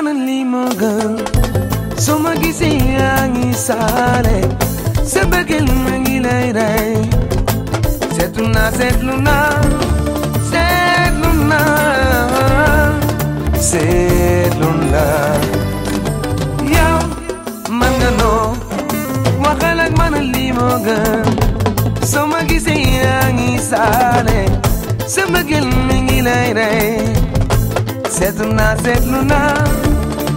finally magan Sumagisi ang isale Sebagil mangilay ray Settle na, settle na Settle na Settle na. Yaw, mangano Wakalag manali magan Sumagisi ang isale Sebagil mangilay ray Settle na, settle na.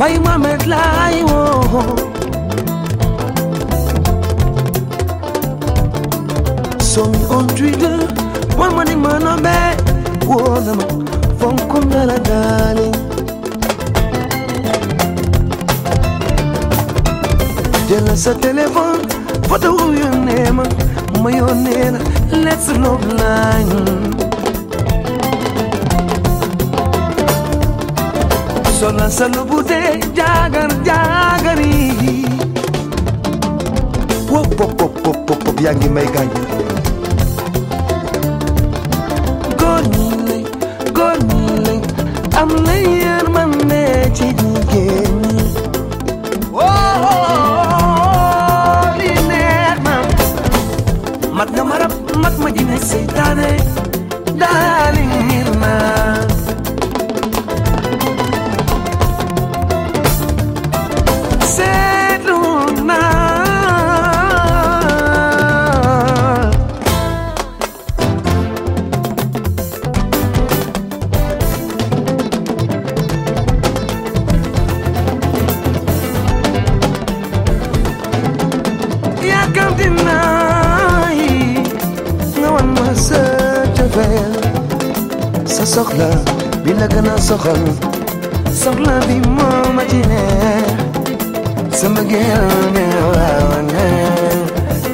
by my medline. So me on trigger, one money man on bed, one of them from Kumala darling. Jealous a telephone, for the who you name, my own name, let's love line. ಸೊಲಸಲುವುದೇ ಜಾಗರ್ ಜಾಗರಿ ಒಪ್ಪೊಪ್ಪೊಪ್ಪೊಪ್ಪೊಪ್ಪಿಯಾಗಿ ಮೈಗಾಗಿ ಗೋನಿಲೆ ಗೋನಿಲೆ ಅಮ್ಮಯ್ಯರ್ ಮನ್ನೆ ಚಿಗೆ ಮತ್ ನಮರ ಮತ್ ಮದಿನ ಸೈತಾನೆ soxla bi la gën a soxal soxla bi moo ma ci ne sama gel ne waaw ne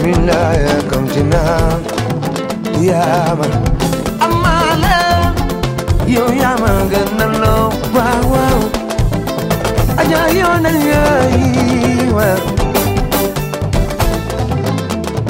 billaay kam ci naa yaa ma amaa la yow yaa ma gën a loo waaw waaw ajaa yow na yooyi waaw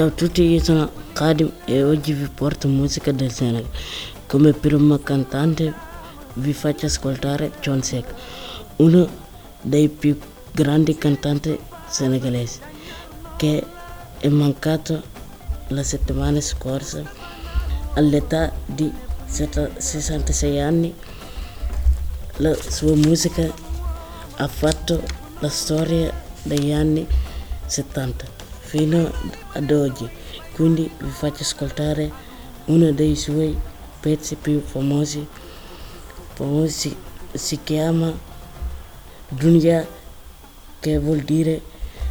Ciao a tutti, io sono Khadim e oggi vi porto musica del Senegal. Come prima cantante vi faccio ascoltare John Sek, uno dei più grandi cantanti senegalesi, che è mancato la settimana scorsa all'età di 66 anni. La sua musica ha fatto la storia degli anni 70 fino ad oggi, quindi vi faccio ascoltare uno dei suoi pezzi più famosi, famosi si chiama Dunya, che vuol dire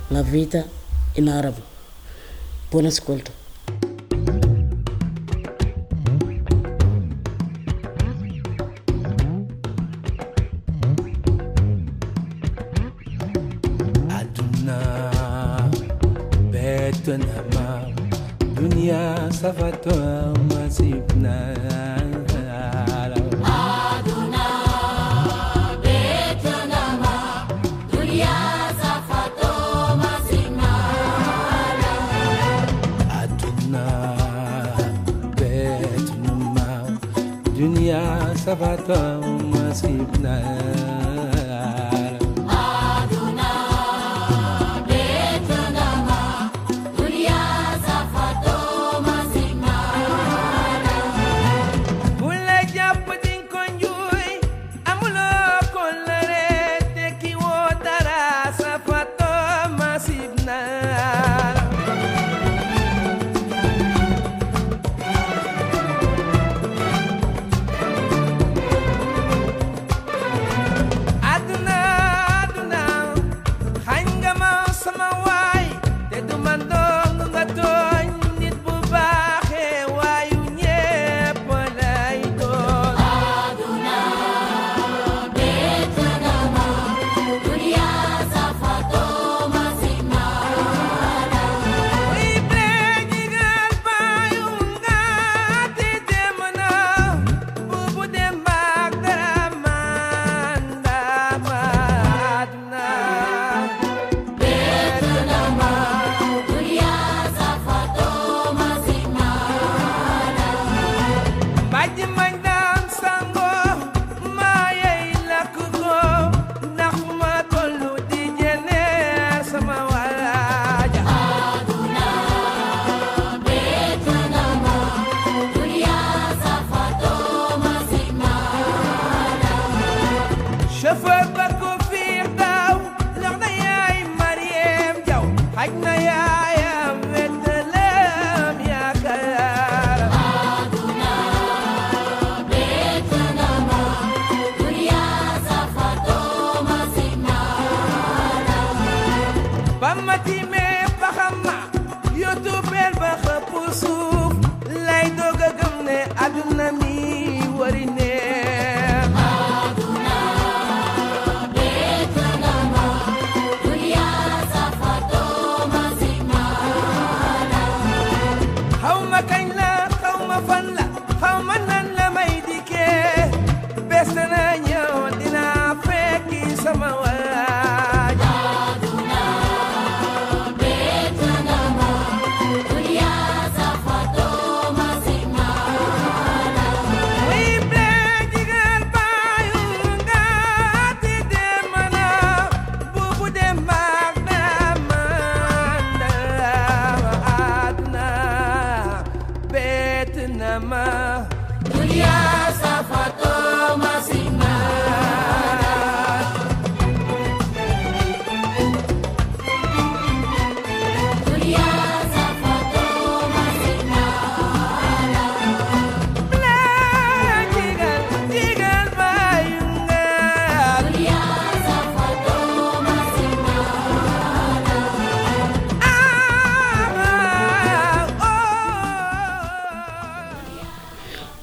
la vita in arabo. Buon ascolto.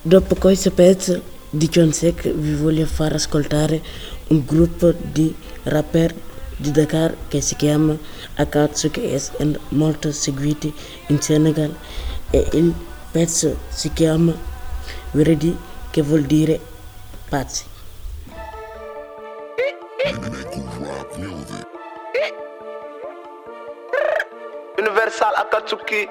Dopo questo pezzo di John Sek vi voglio far ascoltare un gruppo di rapper di Dakar che si chiama Akatsuki e è molto seguiti in Senegal e il pezzo si chiama Verdi che vuol dire pazzi. Universal Akatsuki.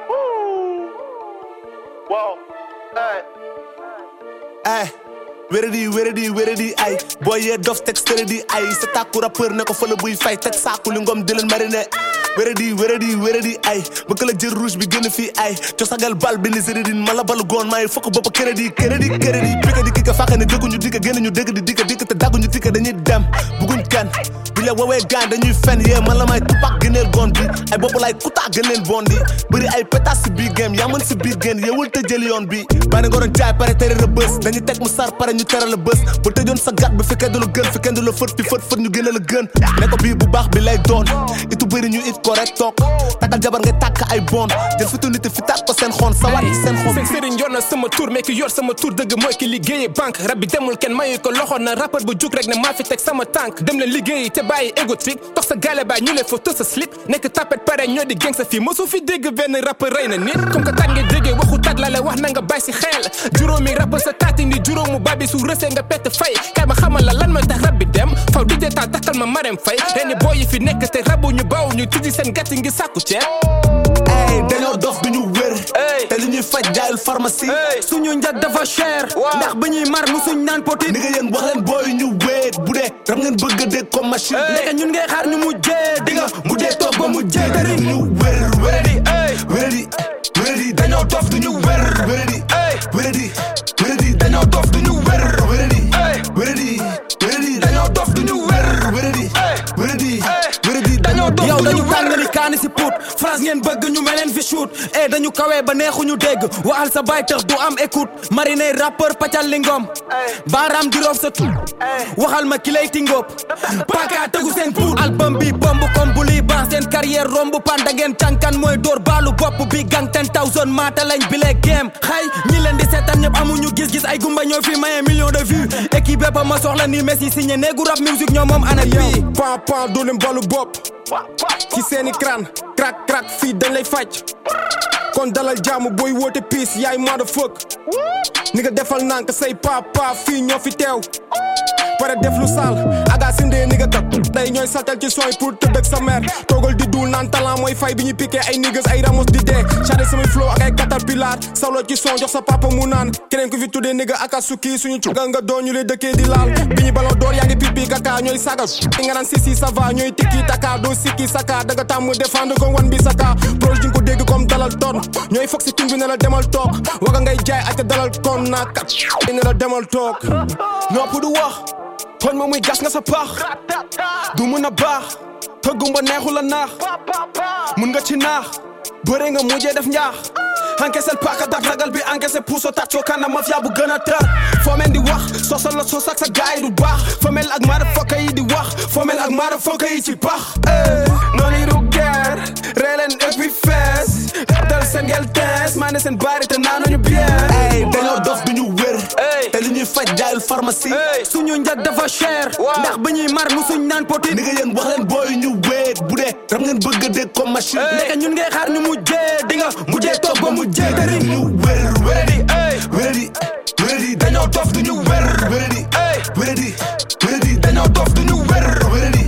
Ay. Weredi, weredi, weredi, ay Boy, je dof, dexterity, ay Zet haar koera peur, nek of volle boei feit Tek sa koelingom, dillen marine, weredi, weredi, weredi, ay Bekele jir rouge, beginnen fi, ay Chosagal bal, bini zeredin Mala balu gon, maai, fokken boppen, keredi, keredi, keredi Pikken die kikken, vakken, die dukken, die dikken Genen, die dikken, die dikken, dikken Te dakken, die dikken, dan je dem Bugun kan, la woowee gaan dañuy fen yee man la may tupac gëneel goon bi ay bopp lay kutaa gëneel bondi. Bëri ay pétas si biir game yaa mën si biir génn yeewul te jël yoon bi. Bari nga doon jaay pare tere la bës dañuy teg mu sar pare ñu tere la bës bu tëjoon sa gat bi fi kenn du la gën fi kenn du la fët fi fët fët ñu gën a la gën. Ne ko bii bu baax bi lay doon. Itu ñu it correct toog takkal jabar ngay tàkk ay bon. Jël fitu nit fi tàkk ko seen xon sa waat seen xon. Seen sëriñ yor na sama tur mais ki yor sama tur dëgg mooy ki liggéeyee banque. Rab demul mayu ko loxo na rappeur bu jug rek ne maa fi teg sama tànk. Dem bàyyi égotique. Tox sa gaale baay ñu leen fa sa slip nekk tapet pare ñoo di geng sa fii. Mosu fi dégg benn rappeur rey na nit. Comme que nga déggee waxu tag la la wax na nga bàyyi si xel. Juróomi rappeur sa taati ni juróomu babi su rësee nga pett fay. Kay ma xamal la lan mooy tax rab dem. Faw di taa takkal ma marem fay. Ren yi fi nekk te rabu ñu baaw ñu tijji seen gàtti ngi sàkku ceeb. Ay dañoo dof duñu wér ñuy faj jaayul pharmacie suñu njag dafa cher. Ndax ba ñuy mar musuñ naan poti ni nga yéen wax leen booy ñu wéet bu dee. Ram ngeen bëgg a dégg comme machine. Ndeke ñun ngay xaar ñu mujjee di nga mujjee toog ba mujjee ñu wér kaani si puut France ngeen bëgg ñu meleen fi shoot. E dañu kawee ba neexuñu dégg. Waxal sa baay tax du am écoute. Marine rappeur pacal lingom. Baaraam di roof sa tut waxal ma kilay tingóob paka tegu seen puut album bi bomb comme bu lii ban seen carrière romb pan. Da ngeen tànkan mooy door baalu bopp bi. Gang ten thousand maata lañ bile game. Xay ñi leen di seetaan ñëpp amuñu gis-gis. Ay gumba ñoo fi maye million de vues. Équipe bépp ma soxla ni Messi signé néegu rap musique. Ñoo moom ana bi pan pan doo leen balu bopp ci seeni crâne? Crack crack fii dañ lay faj kon dalal jaamu booy woote piis yaay motherfuck ni nga defal nank say papa fii ñoo fi teew. Pare def lu sal aga sindee ni nga kat. Day ñooy saltal ci sooy pour tëdd ak sa mère. Toogal di duul naan talent mooy fay bi ñu piqué ay niggas ay ramos di dee. Charé samay flow ak ay caterpillar. Sawlo ci son jox sa papa mu naan. Keneen ku fi tuddee nigga akasuki suñu cuga nga doon ñu lay dëkkee di laal. Bi ñu baloo door yaa ngi pipi kaka ñooy saga. Nga naan sisi ça va ñooy tikki taka doo sikki saka. Da nga défendre ko wan bi saka. Proche di nga ko dégg comme dalal ton ñooy foog si ting bi ne la demal toog waga ngay jaay ak dalal kon naa kat ne la demal toog nopp du wax tooñ ma muy gas nga sa paax du mën a baax tëggumba neexu la naax mun nga ci naax bëre nga mujjee def njaax encaissé paaka dak ragal bi encaissé puuso tàccoo kanam mafia bu gën a tar foo mel di wax sosal la sos ak sa gaay du baax foo mel ak maara fokka yi di wax foo mel ak maara fokka yi ci baax noonu du guerre ree leen et puis fees dal seen gel tees maa ne seen baari te naanuñu bière ay dañoo dof duñu wér te li ñuy faj jaayul pharmacie suñu njag dafa cher ndax ba ñuy mar musuñ naan poti ni nga yéen wax leen booy ñu wéet bu dee ram ngeen bëgg a dégg comme machine ndeke ñun ngay xaar ñu mujjee di nga mujjee toog ba mujjee tëri ñu wér wéradi wéradi wéradi dañoo dof duñu wér wéradi wéradi wéradi dañoo dof duñu wér wéradi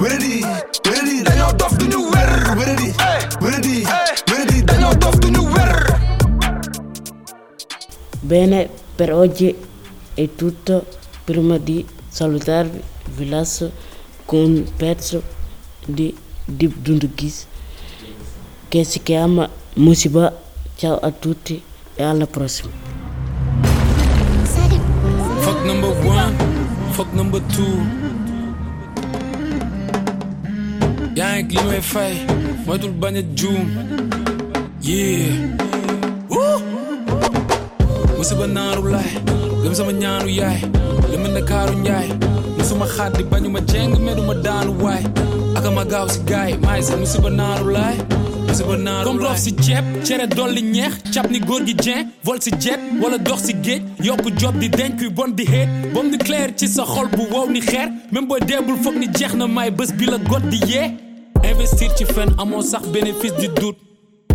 wéradi wéradi dañoo dof Bene, per oggi è tutto. Prima di salutarvi vi lascio con un pezzo di Deep Dundugis che si chiama Musiba. Ciao a tutti e alla prossima. Fuck number one, fuck number two. yaa ngi li may fay moytul bañ a juum yeah! Musiba naaru laay gëm sama ñaanu yaay li mel ne kaaru njaay. Musuma xaddi bañuma jeng meduma daanu waay. Aka ma gaaw si gaay maay sa musiba naaru laay. Comme si cere dolli ñeex ni góor gi vol si jet wala dox si géej yokku job di denc kuy bon di xeet. Bom di clair ci sa xol bu wow ni xeer même booy deebul foog ni jeex na may bés bi la got di investir ci fen amoo sax bénéfice du doute.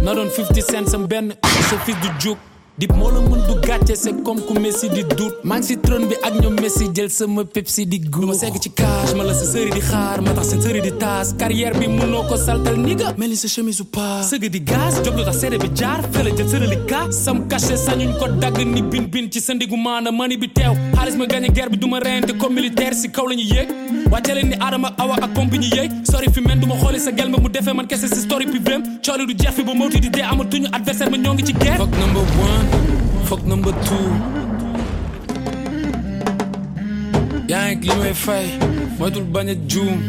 Na doon 50 cent sam benn sa fils du juk dip moo la mën du gàcce c'est comme ku Messi di dut. Maa ngi si trône bi ak ñoom Messi jël sama Pepsi di guut ma segg ci cage ma la sa sëri di xaar ma tax seen sëri di taas. Carrière bi mënoo ko saltal ni nga. Mel ni sa chemise u pas. Sëgg di gaz jóg lu tax seede bi jaar fële jël sërali ka. Sam cachet sañuñ ko dagg ni bin bin ci sa ndigu maana mani bi teew. Xaalis ma gagné guerre bi du ma reyante comme militaire si kaw la ñu yéeg wàcce leen ni Adama ak Awa ak compagnie yéeg sori fi men du ma xooli sa gel ma mu defee man kese si story piblem cooli du jeex fi ba mawti di dee amatuñu adversaire ma ñoo ngi ci fuck number one fuck number two. Yaa ngi li may fay moytul bañ a juum.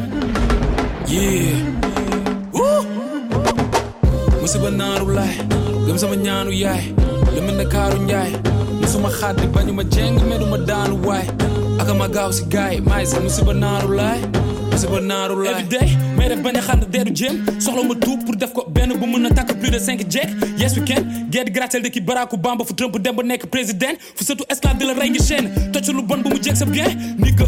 Yeah. Woo! musiba naaru laay gëm sama ñaanu yaay. Lu mel ne kaaru njaay musuma xaddi bañu ma jeng medu ma daanu waay Akan magal si gai, mas eu não se banarulai, se banarulai. Everyday may def a xand deedu jéem soxla ma tuub pour def ko benn bu mën a plus de cinq jeeg yes we can. De gratel de ki Barack Obama fu Trump dem ba nekk président. Fu surtout esclave di la rey ngi chaîne toj lu bon bu mu jeeg sa bien ni ko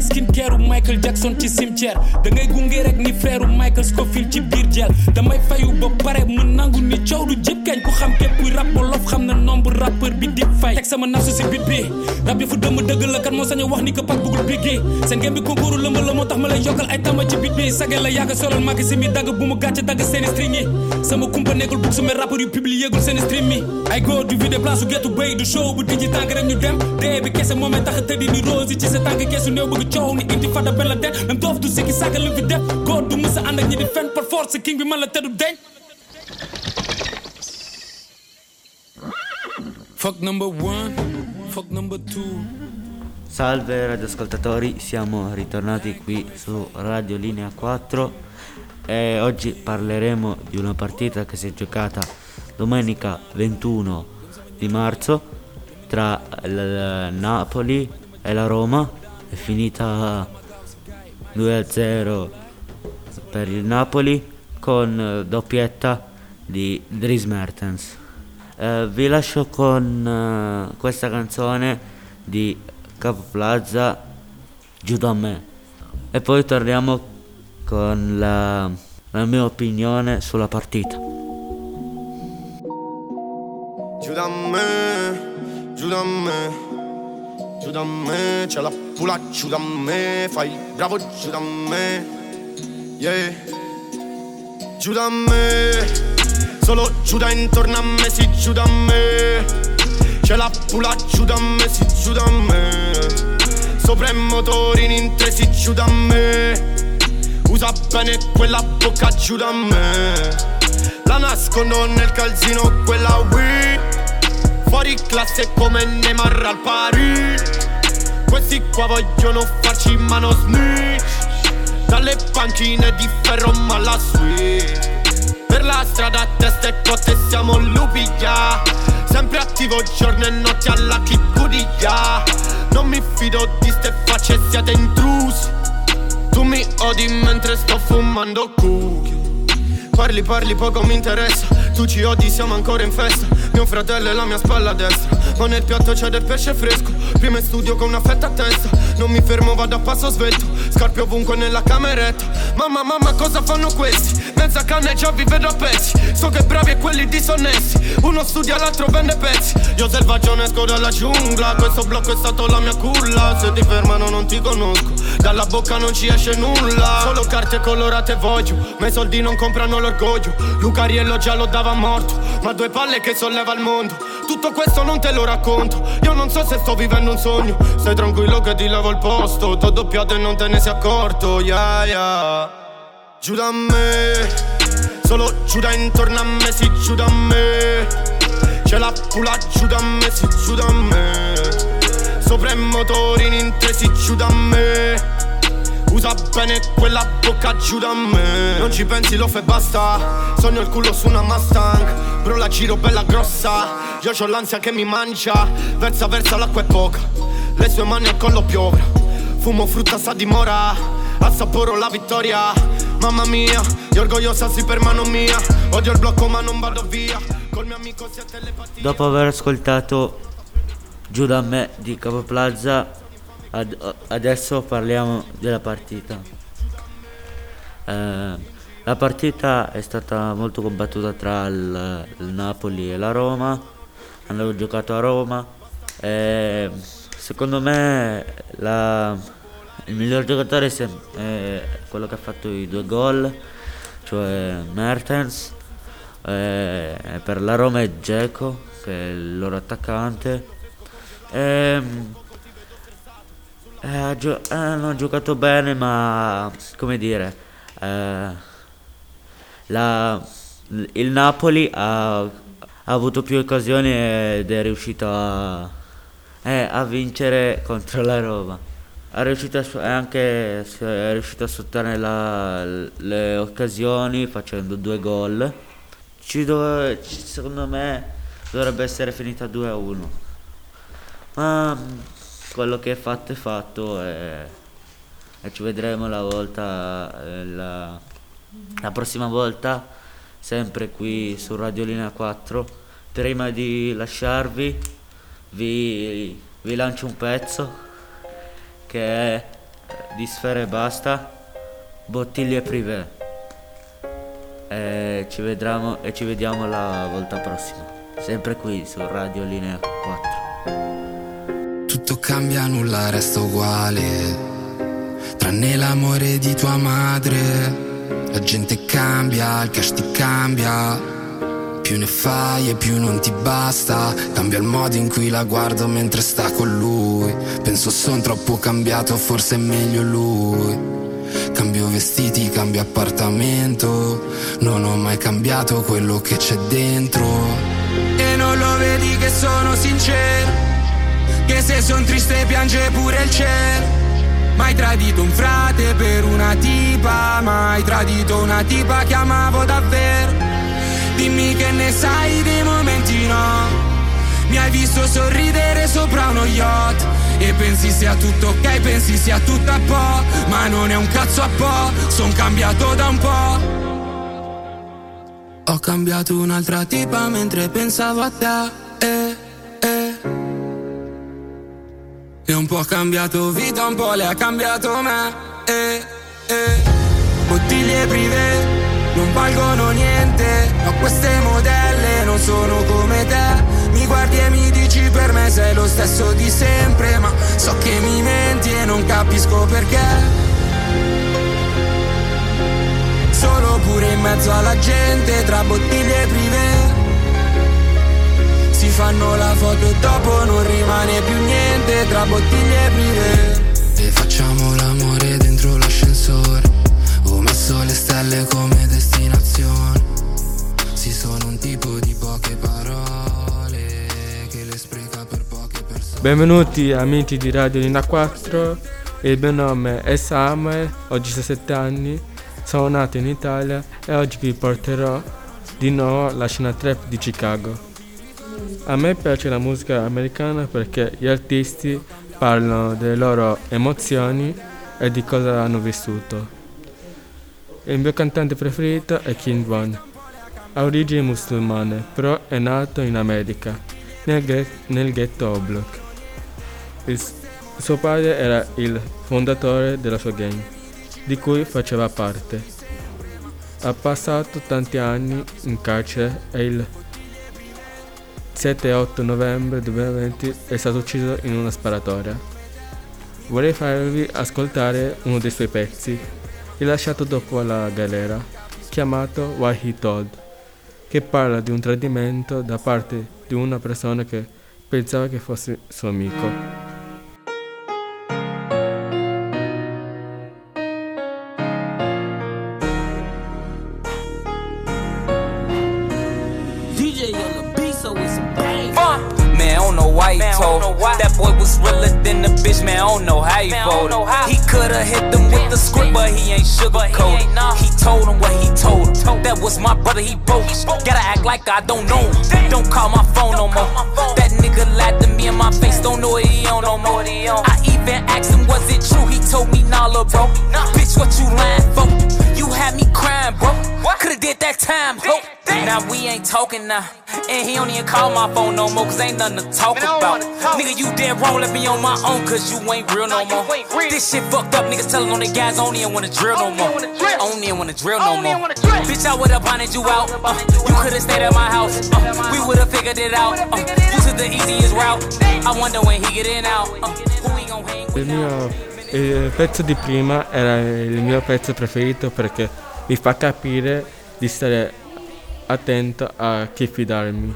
skin care Michael Jackson ci cimetière. Da ngay gunge rek ni frère Michael Scofield ci biir jeel damay fayu ba pare mu nangu ni coow du jib kañ. Ku xam képp kuy rap wolof xam na nombre rappeur bi di fay. Teg sama nafsu si bit bi. Rap yi fu dëmm dëgg la kat moo sañ wax ni ko pak bugul biggi seen ngeen bi concours lëmb la moo ma lay ay bi la bu mu string yi. Sama kumpa yu publié gul stream mi. Ay du vide place du show bu tànk rek ñu dem. Bi tax ni rose ci sa tànk néew bëgg ni inti fada même du sikki lu fi def. Du mësa ànd ak ñi di fen par force king bi deñ. Fuck number one, fuck number two. Salve radioascoltatori, siamo ritornati qui su Radio Linea 4 e oggi parleremo di una partita che si è giocata domenica 21 di marzo tra il Napoli e la Roma, è finita 2-0 per il Napoli con doppietta di Dries Mertens. Eh, vi lascio con eh, questa canzone di Capo Plaza Giù da me e poi torniamo con la, la mia opinione sulla partita. Giù da me, giù da me, giù da me, c'è la pula giù da me, fai bravo giù da me, yeah. Giù da me, solo giù da intorno a me, sì giù da me, c'è la pula giù da me, sì giù da me, sopra i motori in tre, sì giù da me, usa bene quella bocca giù da me. La nascondo nel calzino quella Wii. Fuori classe come Neymar al pari Questi qua vogliono farci mano snitch. Dalle panchine di ferro ma la sweet Per la strada a testa e cotte siamo lupi yeah. Sempre attivo giorno e notte alla clicudia Non mi fido di ste facce siete intrusi. Tu mi odi mentre sto fumando cookie. Parli, parli, poco mi interessa. Tu ci odi, siamo ancora in festa. Mio fratello è la mia spalla destra Ma nel piatto c'è del pesce fresco. Prima in studio con una fetta a testa. Non mi fermo, vado a passo svelto. Scarpe ovunque nella cameretta. Mamma, mamma, cosa fanno questi? Mezza canna e già vi vedo a pezzi. So che bravi e quelli disonesti. Uno studia, l'altro vende pezzi. Io selvaggio esco dalla giungla. Questo blocco è stato la mia culla. Se ti fermano non ti conosco. Dalla bocca non ci esce nulla. Solo carte colorate voglio. Ma i soldi non comprano l'orgoglio. Lucariello già lo dava morto. Ma due palle che solleva il mondo Tutto questo non te lo racconto. Io non so se sto vivendo un sogno. Stai tranquillo che ti levo il posto. T'ho doppiato e non te ne sei accorto. Yeah yeah. Giù da me. Solo giù da intorno a me Sì giù da me. C'è la pula giù da me Sì giù da me. Sopra i motori in tre Sì giù da me. Usa bene quella bocca giù da me. Non ci pensi lo fai basta. Sogno il culo su una Mustang Bro la giro bella grossa. Io ho l'ansia che mi mangia. Versa versa l'acqua è poca. Le sue mani al collo piovra Fumo frutta sa dimora. Assaporo la vittoria. Mamma mia Io orgogliosa sì per mano mia. Odio il blocco ma non vado via. Col mio amico si è telepatia. Dopo aver ascoltato Giù da me di Capo Plaza, ad- adesso parliamo della partita. Eh, la partita è stata molto combattuta tra il, il Napoli e la Roma. ho giocato a Roma. E secondo me la- il miglior giocatore è quello che ha fatto i due gol, cioè Mertens. E per la Roma è Geco, che è il loro attaccante. Ehm, eh, eh, hanno giocato bene, ma come dire, eh, la- il Napoli ha, ha avuto più occasioni ed è riuscito a, eh, a vincere contro la Roma. È riuscito a, anche è riuscito a sfruttare le occasioni facendo due gol. Ci dove- ci- secondo me dovrebbe essere finita 2 a 1. Ma quello che è fatto è fatto e, e ci vedremo la volta eh, la, la prossima volta sempre qui su Radio Linea 4 prima di lasciarvi vi, vi lancio un pezzo che è di Sfere Basta Bottiglie Privé e ci vedremo e ci vediamo la volta prossima sempre qui su Radio Linea 4 Tutto cambia, nulla resta uguale. Tranne l'amore di tua madre. La gente cambia, il cash ti cambia. Più ne fai e più non ti basta. Cambia il modo in cui la guardo mentre sta con lui. Penso son troppo cambiato, forse è meglio lui. Cambio vestiti, cambio appartamento. Non ho mai cambiato quello che c'è dentro. E non lo vedi che sono sincero Che se son triste piange pure il cielo Mai tradito un frate per una tipa Mai tradito una tipa che amavo davvero Dimmi che ne sai dei momenti no Mi hai visto sorridere sopra uno yacht E pensi sia tutto ok, pensi sia tutto a po' Ma non è un cazzo a po', son cambiato da un po' Ho cambiato un'altra tipa mentre pensavo a te. Eh. E un po' ha cambiato vita, un po' le ha cambiato me. Eh, eh. Bottiglie privé non valgono niente Ma queste modelle non sono come te. Mi guardi e mi dici per me sei lo stesso di sempre Ma so che mi menti e non capisco perché. Solo pure in mezzo alla gente tra bottiglie privé si fanno la foto e dopo non rimane più niente tra bottiglie privé E facciamo l'amore dentro l'ascensore. Ho messo le stelle come destinazione. Si sono un tipo di poche parole che le spreca per poche persone. Benvenuti amici di Radio Lina 4, il mio nome è Samuel, ho 17 anni, sono nato in Italia e oggi vi porterò di nuovo la scena trap di Chicago. A me piace la musica americana perché gli artisti parlano delle loro emozioni e di cosa hanno vissuto. Il mio cantante preferito è King Von. Ha origini musulmane, però è nato in America, nel, ghe- nel ghetto Oblok. S- suo padre era il fondatore della sua gang, di cui faceva parte. Ha passato tanti anni in carcere e il 7 e 8 novembre 2020 è stato ucciso in una sparatoria. Vorrei farvi ascoltare uno dei suoi pezzi, rilasciato dopo la galera, chiamato Why He Told, che parla di un tradimento da parte di una persona che pensava che fosse suo amico. Than the bitch, man. I don't know how he folded. He coulda hit them with the script, but he ain't sugarcoated. He told him what he told him. That was my brother, he broke. Gotta act like I don't know him. Don't call my phone no more. That nigga lied to me in my face, don't know what he on no more. I even asked him, was it true? He told me, nah, lil' bro. Bitch, what you lying for? You had me crying, bro. Coulda did that time, ho. Now we ain't talking now. And he don't even call my phone no more, cause ain't nothing to talk about. Nigga, you dead wrong, let me on my own, cause you ain't real no more. Real. This shit fucked up, niggas telling on the guys, I don't even wanna drill no more. I don't even wanna drill no more. Bitch, I would've bonded you out. Uh, you could've stayed at my house. Uh, we would've figured it out. Uh, you took the easiest route. I wonder when he get in out. Uh, who we gon' hang Il mio il pezzo di prima era il mio pezzo preferito perché mi fa capire di stare attento a chi fidarmi.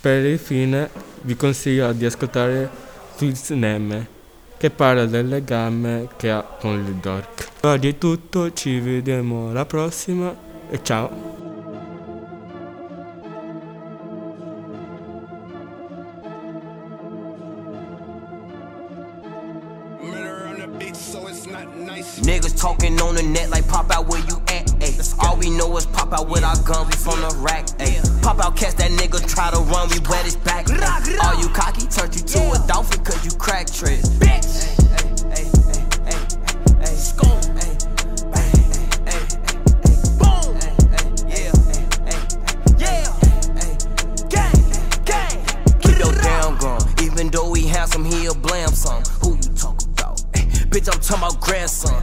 Per il fine vi consiglio di ascoltare Swiss Neme che parla del legame che ha con il dork. Oggi è tutto, ci vediamo alla prossima e ciao! Niggas talking on the net like pop out where you at. Ay. All we know is pop out with our guns, we from the rack. Ay. Pop out, catch that nigga, try to run, we wet his back. Ay. All you cocky, turn you to a dolphin cause you crack tread. Bitch! Keep your damn gun. Even though he handsome, he a blam some. Who you talk about? Bitch, I'm talking about grandson.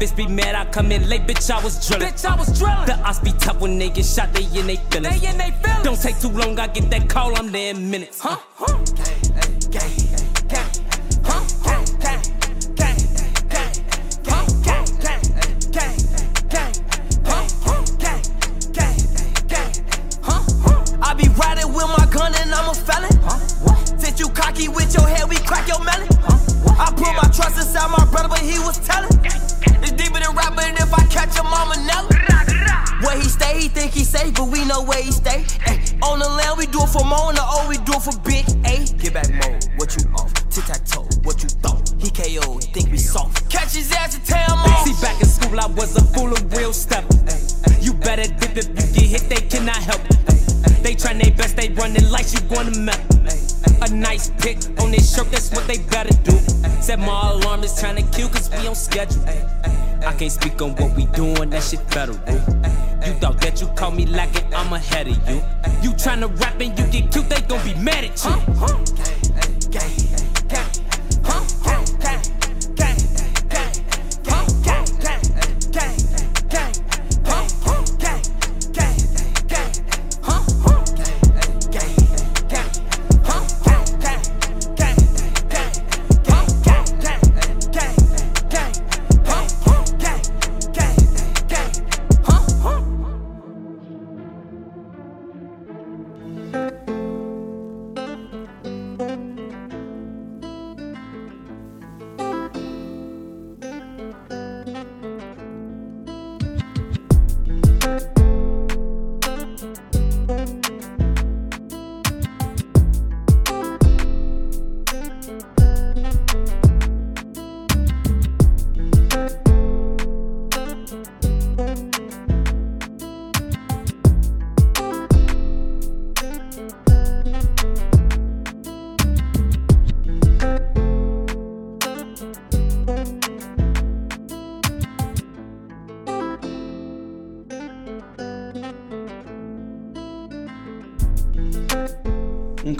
Bitch be mad, I come in late, bitch, I was drilling. Bitch, I was drilling. The odds be tough when they get shot, they in they feelings. They in they feelings. Don't take too long, I get that call, I'm there in minutes. Huh? Can't speak on what we doing, that shit federal. You thought that you caught me lacking, I'm ahead of you. You tryna rap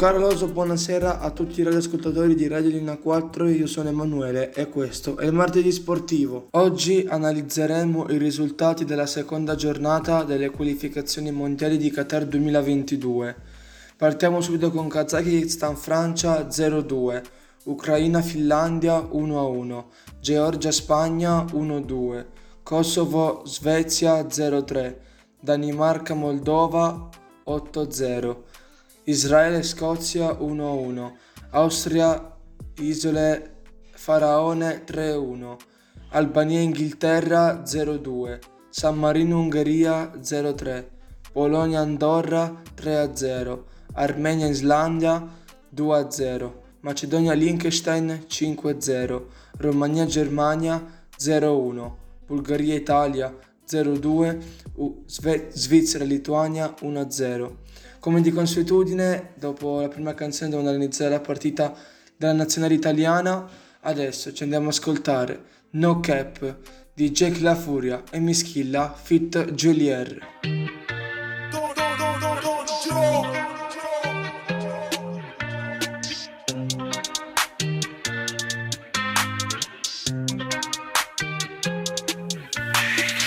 Caloroso buonasera a tutti i radioascoltatori di Radio Linea 4, io sono Emanuele e questo è il martedì sportivo. Oggi analizzeremo i risultati della seconda giornata delle qualificazioni mondiali di Qatar 2022. Partiamo subito con Kazakistan-Francia 0-2, Ucraina-Finlandia 1-1, Georgia-Spagna 1-2, Kosovo-Svezia 0-3, Danimarca-Moldova 8-0. Israele-Scozia 1-1, Austria-Isole Faraone 3-1, Albania-Inghilterra 0-2, San Marino-Ungheria 0-3, Polonia-Andorra 3-0, Armenia-Islandia 2-0, Macedonia Liechtenstein 5-0, Romania Germania 0-1, Bulgaria Italia 0-2, U- Sve- Svizzera Lituania 1-0. Come di consuetudine, dopo la prima canzone devono iniziare la partita della nazionale italiana. Adesso ci andiamo ad ascoltare No Cap di Jake La Furia e Mischilla Fit Julier.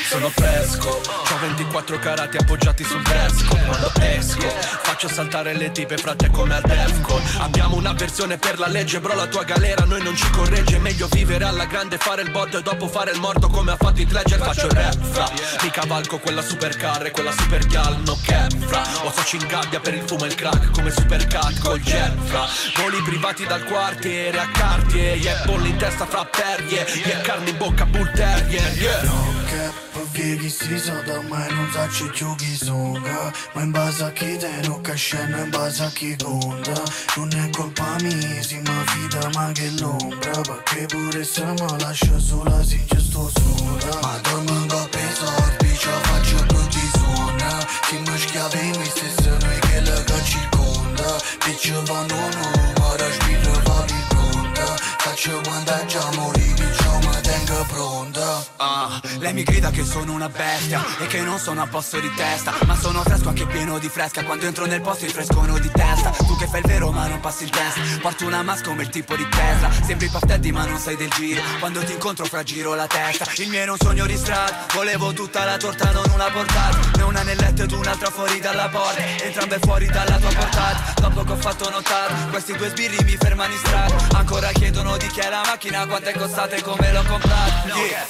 Sono fresco, 24 carati appoggiati sul fresco Quando esco, faccio saltare le tipe frate come al Defcon Abbiamo una versione per la legge, bro la tua galera noi non ci corregge. Meglio vivere alla grande, fare il botto e dopo fare il morto come ha fatto Heath Ledger Faccio il rap, fra, mi cavalco quella supercar e quella super gal, no cap, fra. Ho soci in gabbia per il fumo e il crack come super cat col jet, fra. Voli privati dal quartiere a Cartier, yeah, bolli in testa fra perrie Yeah, carne in bocca, bull terrier, yeah. Pieghi si Fiergisizo da mănânc za ce ciugi zonga Mă baza chi de no ca scena în baza chi gonda Nu ne colpa mi si ma vida ma che l'ombra Ba che pure se mă lascia sola sincer sto sola Ma dormango peso orbicio faccio brutti zona Chi mă schiavi mi stesse noi che la ci conda Piccio va nono, mă răș bine va vitor pronta Faccio quando già morì diciamo mi tengo pronta Ah, lei mi grida che sono una bestia e che non sono a posto di testa Ma sono fresco anche pieno di fresca. Quando entro nel posto rinfrescono di testa. Tu che fai il vero ma non passi il test. Porto una mask come il tipo di Tesla. Sembri Daddy ma non sei del giro. Quando ti incontro fra giro la testa. Il mio era un sogno di strada. Volevo tutta la torta non una portata. Ne una nel letto ed un'altra fuori dalla porta. Entrambe fuori dalla tua portata. Dopo che ho fatto notare Questi due sbirri mi fermano in strada. Ancora chiedono di chi è la macchina Quanto è costata e come l'ho comprata. Yeah.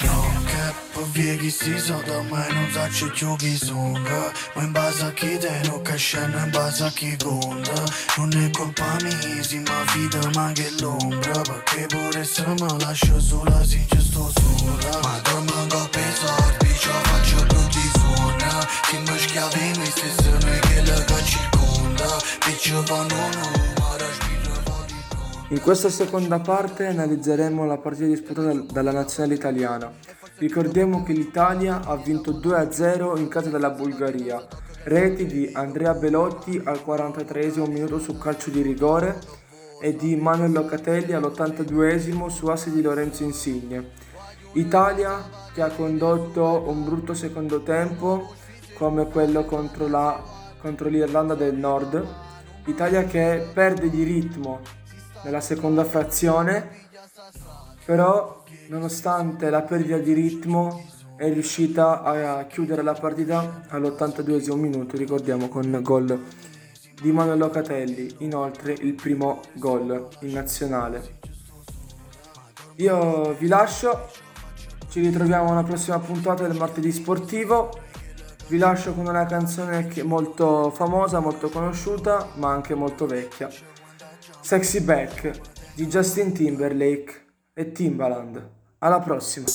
Cap pieghi si sa da mai non sa ci chiughi songa Ma in base a chi te non cascena in base a chi conta. Non è colpa mia si ma fida ma che l'ombra. Perché pure se mi lascio sola si ci sto sola. Ma dormo in coppia e sorbi ci faccio più di suona Chi mi schiava in me stesso noi che la circonda Bitch vanno no ma ora In questa seconda parte analizzeremo la partita disputata dalla nazionale italiana. Ricordiamo che l'Italia ha vinto 2-0 in casa della Bulgaria, reti di Andrea Belotti al 43 minuto su calcio di rigore e di Manuel Locatelli all'82 su asse di Lorenzo Insigne. Italia che ha condotto un brutto secondo tempo come quello contro, la- contro l'Irlanda del Nord. Italia che perde di ritmo nella seconda frazione, però nonostante la perdita di ritmo è riuscita a chiudere la partita all'82 minuto, ricordiamo con gol di Manuel Locatelli, inoltre il primo gol in nazionale. Io vi lascio, ci ritroviamo alla prossima puntata del martedì sportivo. Vi lascio con una canzone che è molto famosa, molto conosciuta, ma anche molto vecchia. Sexy Back di Justin Timberlake e Timbaland. Alla prossima!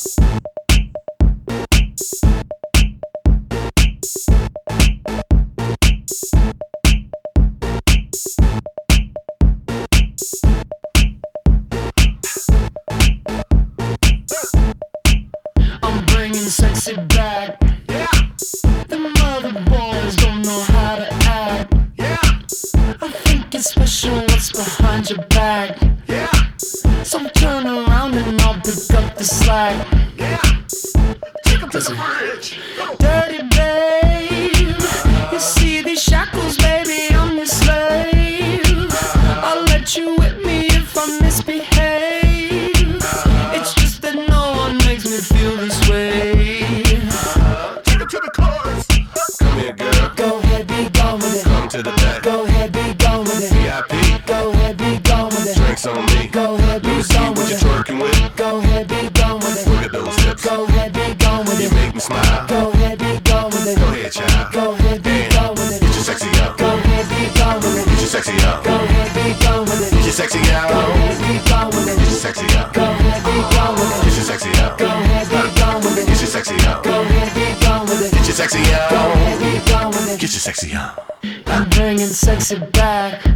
I'm bringing sexy back.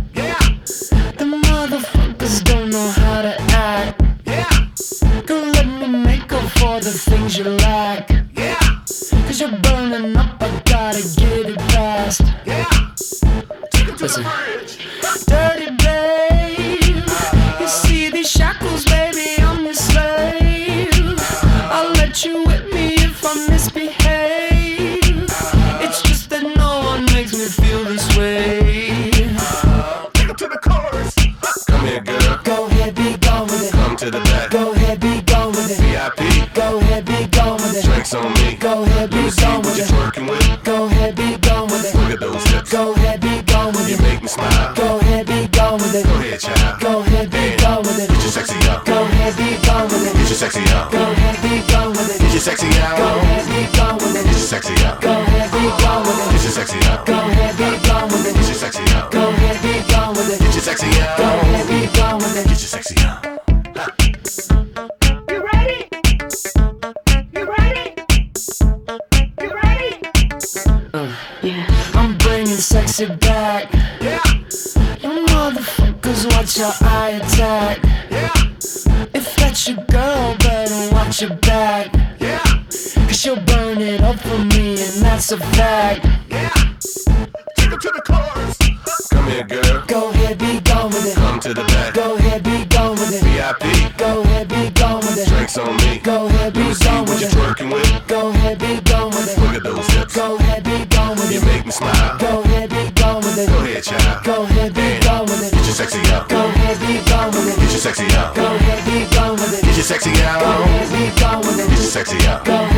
Go ahead, be gone with it. Come to the back. Go ahead, be gone with it. VIP. Go ahead, be gone with it. Drinks on me. Go ahead, be gone with it. twerking with. Go ahead, be gone with it. Look at those hips. Go ahead, be gone with it. You make me smile. Go ahead, be gone with it. Go ahead, child. Go ahead, be gone with it. Get your sexy out. Go ahead, be gone with it. Get your sexy out. Go ahead, be gone with it. Get your sexy out. Go ahead, be gone with it. Get your sexy out. Go ahead,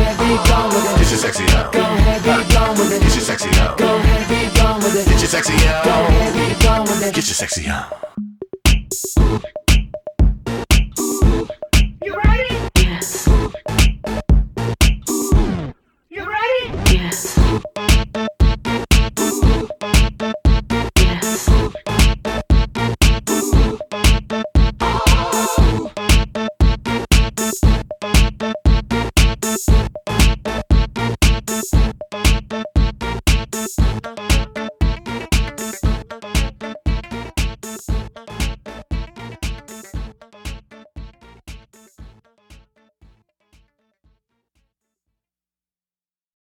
sexy on. Get your sexy on.